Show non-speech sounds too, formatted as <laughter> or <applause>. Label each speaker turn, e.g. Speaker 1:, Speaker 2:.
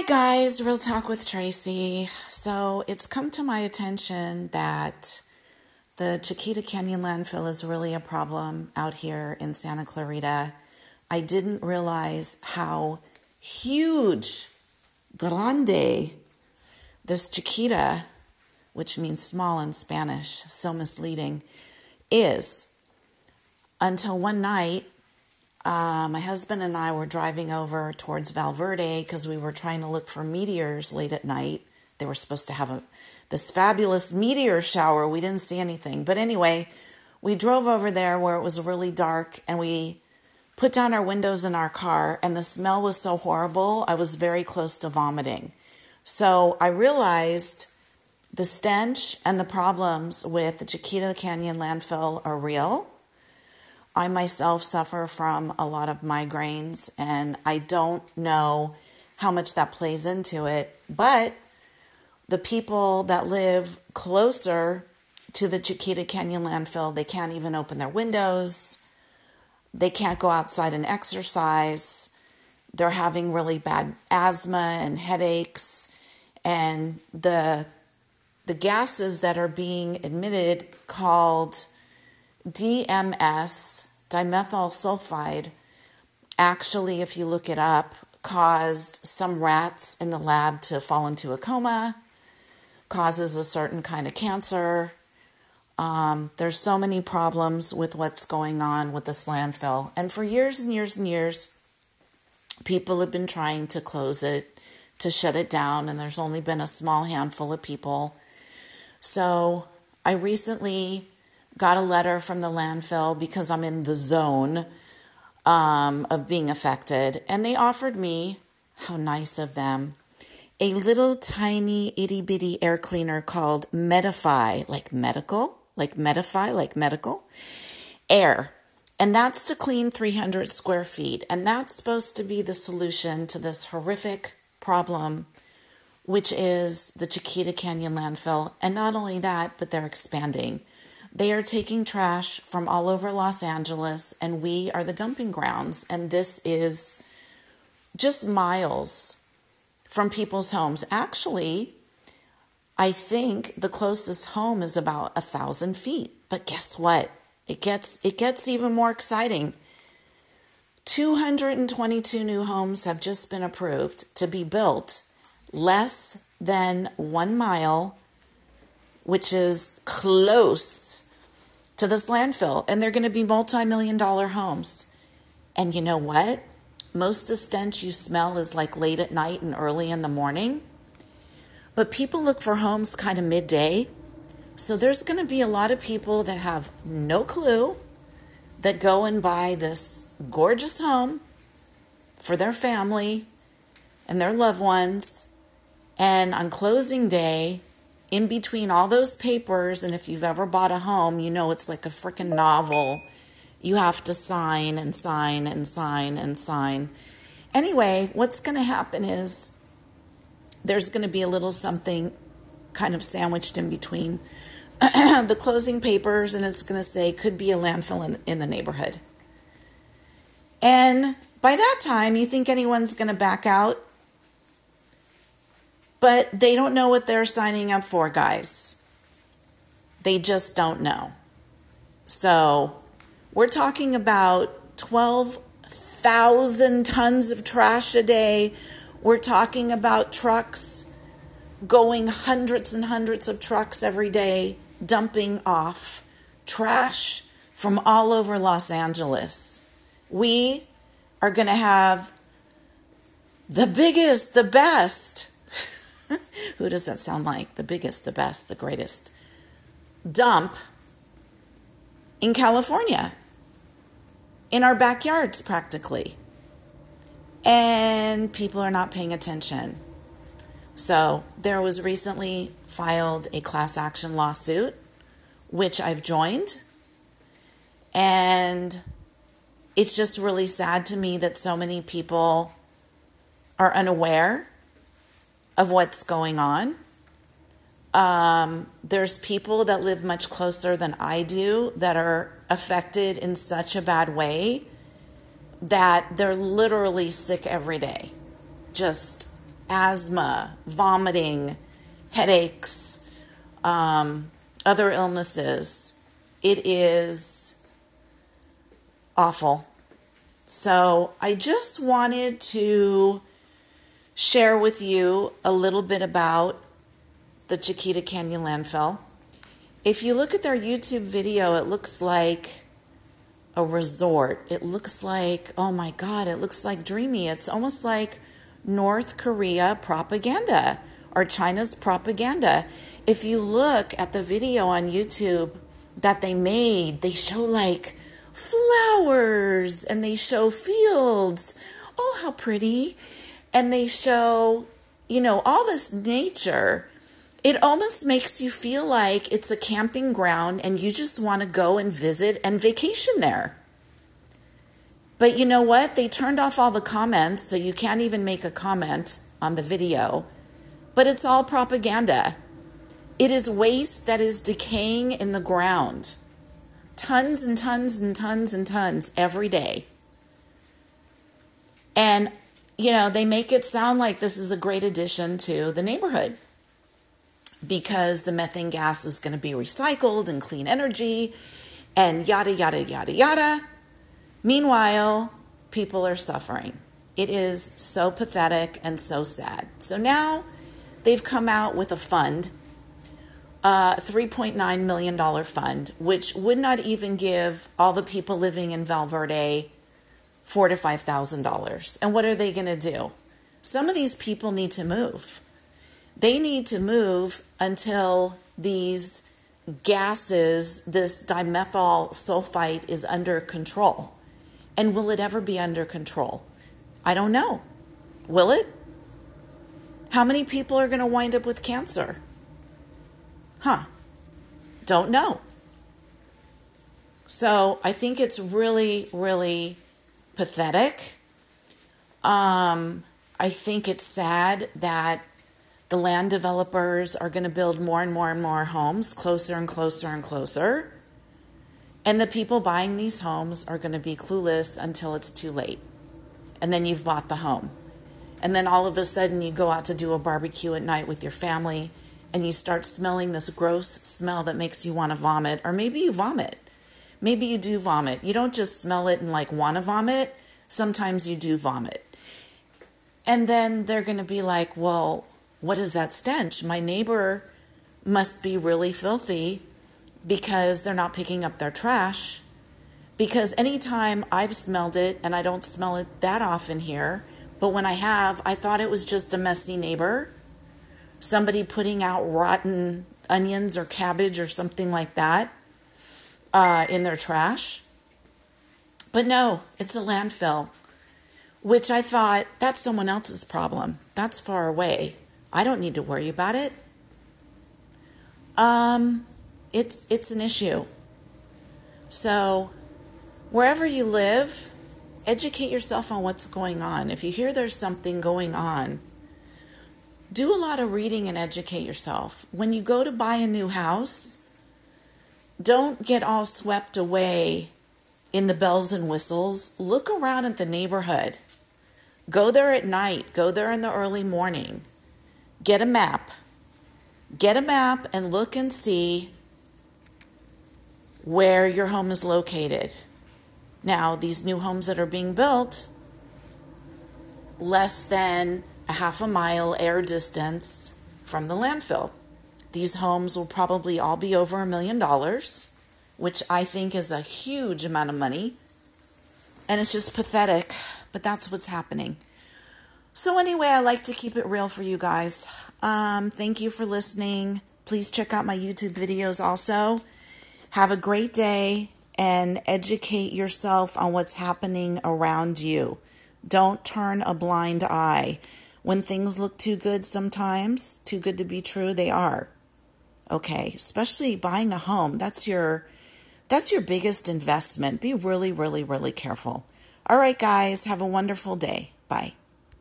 Speaker 1: Hi, guys, Real Talk with Tracy. So, it's come to my attention that the Chiquita Canyon landfill is really a problem out here in Santa Clarita. I didn't realize how huge, grande, this Chiquita, which means small in Spanish, so misleading, is until one night uh, my husband and I were driving over towards Val Verde because we were trying to look for meteors late at night. They were supposed to have a this fabulous meteor shower. We didn't see anything, but anyway, we drove over there where it was really dark, and we put down our windows in our car, and the smell was so horrible. I was very close to vomiting. So I realized the stench and the problems with the Chiquita Canyon landfill are real I myself suffer from a lot of migraines, and I don't know how much that plays into it. But the people that live closer to the Chiquita Canyon landfill, they can't even open their windows. They can't go outside and exercise. They're having really bad asthma and headaches. And the, the gases that are being emitted called DMS, dimethyl sulfide, actually, if you look it up, caused some rats in the lab to fall into a coma, causes a certain kind of cancer. Um, there's so many problems with what's going on with this landfill. And for years and years and years, people have been trying to close it, to shut it down, and there's only been a small handful of people. So I recently got a letter from the landfill because I'm in the zone um, of being affected. And they offered me, how nice of them, a little tiny itty bitty air cleaner called Medify, like medical, like Medify, like medical air. And that's to clean 300 square feet. And that's supposed to be the solution to this horrific problem, which is the Chiquita Canyon landfill. And not only that, but they're expanding. They are taking trash from all over Los Angeles, and we are the dumping grounds. And this is just miles from people's homes. Actually, I think the closest home is about a thousand feet. But guess what? It gets it gets even more exciting. 222 new homes have just been approved to be built less than one mile, which is close to this landfill and they're going to be multi-million dollar homes. And you know what? Most of the stench you smell is like late at night and early in the morning. But people look for homes kind of midday. So there's going to be a lot of people that have no clue that go and buy this gorgeous home for their family and their loved ones. And on closing day, in between all those papers, and if you've ever bought a home, you know it's like a freaking novel. You have to sign and sign and sign and sign. Anyway, what's going to happen is there's going to be a little something kind of sandwiched in between <clears throat> the closing papers, and it's going to say could be a landfill in, in the neighborhood. And by that time, you think anyone's going to back out? But they don't know what they're signing up for, guys. They just don't know. So we're talking about 12,000 tons of trash a day. We're talking about trucks going hundreds and hundreds of trucks every day dumping off trash from all over Los Angeles. We are going to have the biggest, the best Who does that sound like? The biggest, the best, the greatest. Dump in California, in our backyards practically. And people are not paying attention. So there was recently filed a class action lawsuit, which I've joined. And it's just really sad to me that so many people are unaware of what's going on. Um, there's people that live much closer than I do that are affected in such a bad way that they're literally sick every day. Just asthma, vomiting, headaches, um, other illnesses. It is awful. So I just wanted to share with you a little bit about the Chiquita Canyon landfill. If you look at their YouTube video, it looks like a resort. It looks like, oh my God, it looks like dreamy. It's almost like North Korea propaganda or China's propaganda. If you look at the video on YouTube that they made, they show like flowers and they show fields. Oh, how pretty. And they show, you know, all this nature. It almost makes you feel like it's a camping ground and you just want to go and visit and vacation there. But you know what? They turned off all the comments, so you can't even make a comment on the video. But it's all propaganda. It is waste that is decaying in the ground. Tons and tons and tons and tons every day. And, you know, they make it sound like this is a great addition to the neighborhood because the methane gas is going to be recycled and clean energy and yada, yada, yada, yada. Meanwhile, people are suffering. It is so pathetic and so sad. So now they've come out with a fund, a $3.9 million fund, which would not even give all the people living in Val Verde four to five thousand dollars. And what are they going to do? Some of these people need to move. They need to move until these gases, this dimethyl sulfide, is under control. And will it ever be under control? I don't know. Will it? How many people are going to wind up with cancer? Huh. Don't know. So I think it's really, really pathetic. Um, I think it's sad that the land developers are going to build more and more and more homes closer and closer and closer. And the people buying these homes are going to be clueless until it's too late. And then you've bought the home. And then all of a sudden you go out to do a barbecue at night with your family and you start smelling this gross smell that makes you want to vomit. Or maybe you vomit. Maybe you do vomit. You don't just smell it and like want to vomit. Sometimes you do vomit. And then they're going to be like, well, what is that stench? My neighbor must be really filthy because they're not picking up their trash. Because anytime I've smelled it, and I don't smell it that often here, but when I have, I thought it was just a messy neighbor, somebody putting out rotten onions or cabbage or something like that uh, in their trash. But no, it's a landfill, which I thought that's someone else's problem. That's far away. I don't need to worry about it. Um, it's it's an issue. So, wherever you live, educate yourself on what's going on. If you hear there's something going on, do a lot of reading and educate yourself. When you go to buy a new house, don't get all swept away in the bells and whistles. Look around at the neighborhood. Go there at night, go there in the early morning. Get a map. Get a map and look and see where your home is located. Now, these new homes that are being built, less than a half a mile air distance from the landfill. These homes will probably all be over a million dollars, which I think is a huge amount of money. And it's just pathetic, but that's what's happening. So, anyway, I like to keep it real for you guys. Um, thank you for listening. Please check out my YouTube videos also. Have a great day and educate yourself on what's happening around you. Don't turn a blind eye. When things look too good sometimes, too good to be true, they are. Okay, especially buying a home. That's your that's your biggest investment. Be really really really careful. All right guys, have a wonderful day. Bye.